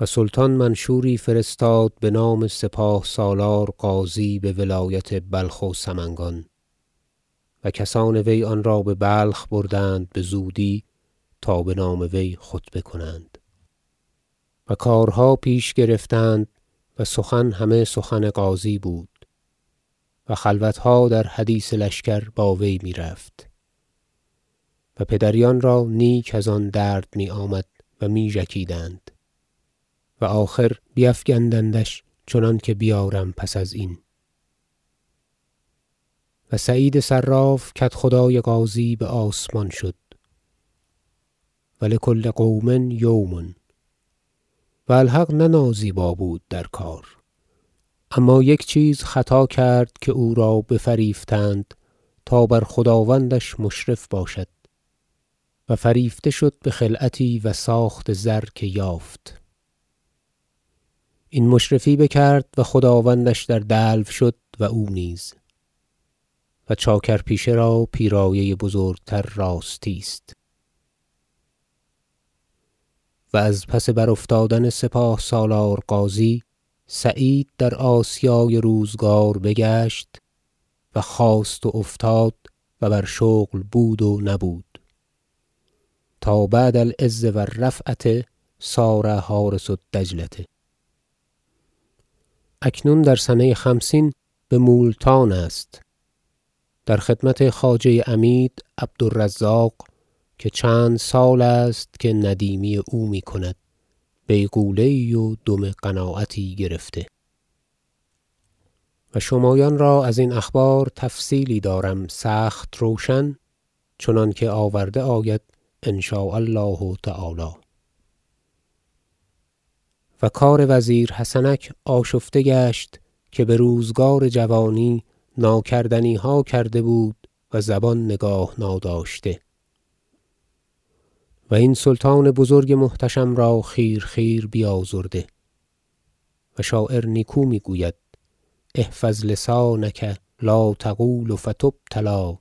و سلطان منشوری فرستاد بنام سپاه سالار غازی بولایت بلخ و سمنگان. و کسان وی آنرا ببلخ بردند بزودی تا بنام وی خطبه کنند. و کارها پیش گرفتند و سخن همه سخن غازی بود و خلوتها در حدیث لشکر با وی می‌رفت. و پدریان را نیک از آن درد میآمد و می ژکیدند و آخر بیفگندندش چنانکه بیارم پس ازین و سعید صراف کدخدای غازی بآسمان شد. و لکل قوم یوم. و الحق نه نازیبا بود در کار. اما یک چیز خطا کرد که او را بفریفتند تا بر خداوندش مشرف باشد. و فریفته شد بخلعتی و ساخت زر که یافت. این مشرفی بکرد و خداوندش در دلو شد و او نیز. و چاکرپیشه را پیرایه بزرگتر راستی است. و از پس برافتادن سپاه سالار غازی سعید در آسیای روزگار بگشت و خاست و افتاد و بر شغل بود و نبود. تا بعد العز و الرفعة صار حارس الدجلة. اکنون در سنه خمسین بمولتان است. در خدمت خواجه عمید عبد الرزاق که چند سال است که ندیمی او می‌کند بیغوله یی و دم قناعتی گرفته. و شمایان را ازین اخبار تفصیلی دارم سخت روشن چنانکه آورده آید ان شاء الله تعالی. و کار وزیر حسنک آشفته گشت که بروزگار جوانی ناکردنیها کرده بود و زبان نگاه ناداشته. و این سلطان بزرگ محتشم را خیر خیر بیازرده و شاعر نیکو می‌گوید احفظ لسانک لا تقول فتبتلی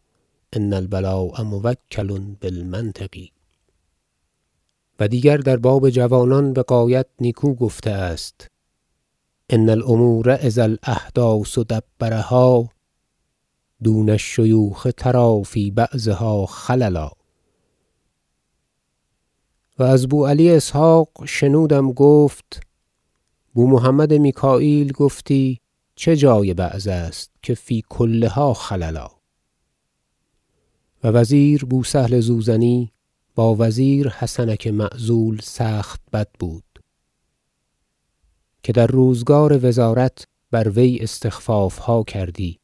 ان البلاء موکل بالمنطق و دیگر در باب جوانان بغایت نیکو گفته است. ان الأمور اذا الاحداث دبرها دون الشیوخ تری فی بعضها خللا. و از بو علی اسحق شنودم گفت بو محمد میکاییل گفتی چه جای بعض است که فی کلها خللا؟ و وزیر بو سهل زوزنی با وزیر حسنک معزول سخت بد بود که در روزگار وزارت بر وی استخفافها کردی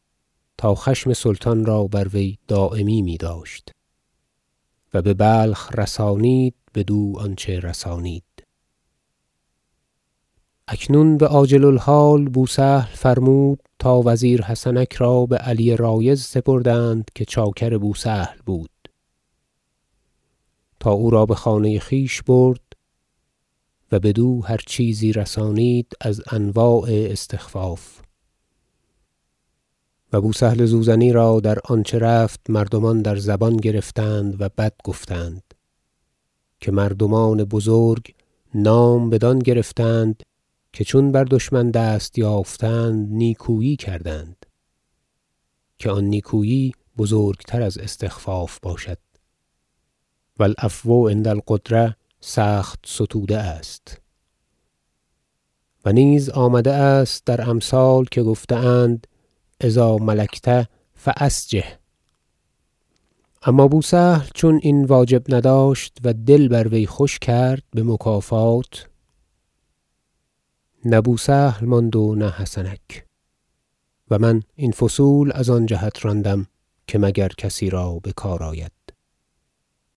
تا خشم سلطان را بر وی دایمی میداشت و ببلخ رسانید بدو آنچه رسانید. اکنون بعاجل الحال بو سهل فرمود تا وزیر حسنک را بعلی رایض سپردند که چاکر بو سهل بود. تا او را بخانه خویش برد و بدو هر چیزی رسانید از انواع استخفاف. و بو سهل زوزنی را در آنچه رفت مردمان در زبان گرفتند و بد گفتند که مردمان بزرگ نام بدان گرفتند که چون بر دشمن دست یافتند نیکویی کردند که آن نیکویی بزرگتر از استخفاف باشد. و العفو عند القدرة سخت ستوده است. و نیز آمده است در امثال که گفته اند اذا ملکت فاسجح اما بو سهل چون این واجب نداشت و دل بر وی خوش کرد بمکافات نه بو سهل ماند و نه حسنک. و من این فصول از آن جهت راندم که مگر کسی را بکار آید.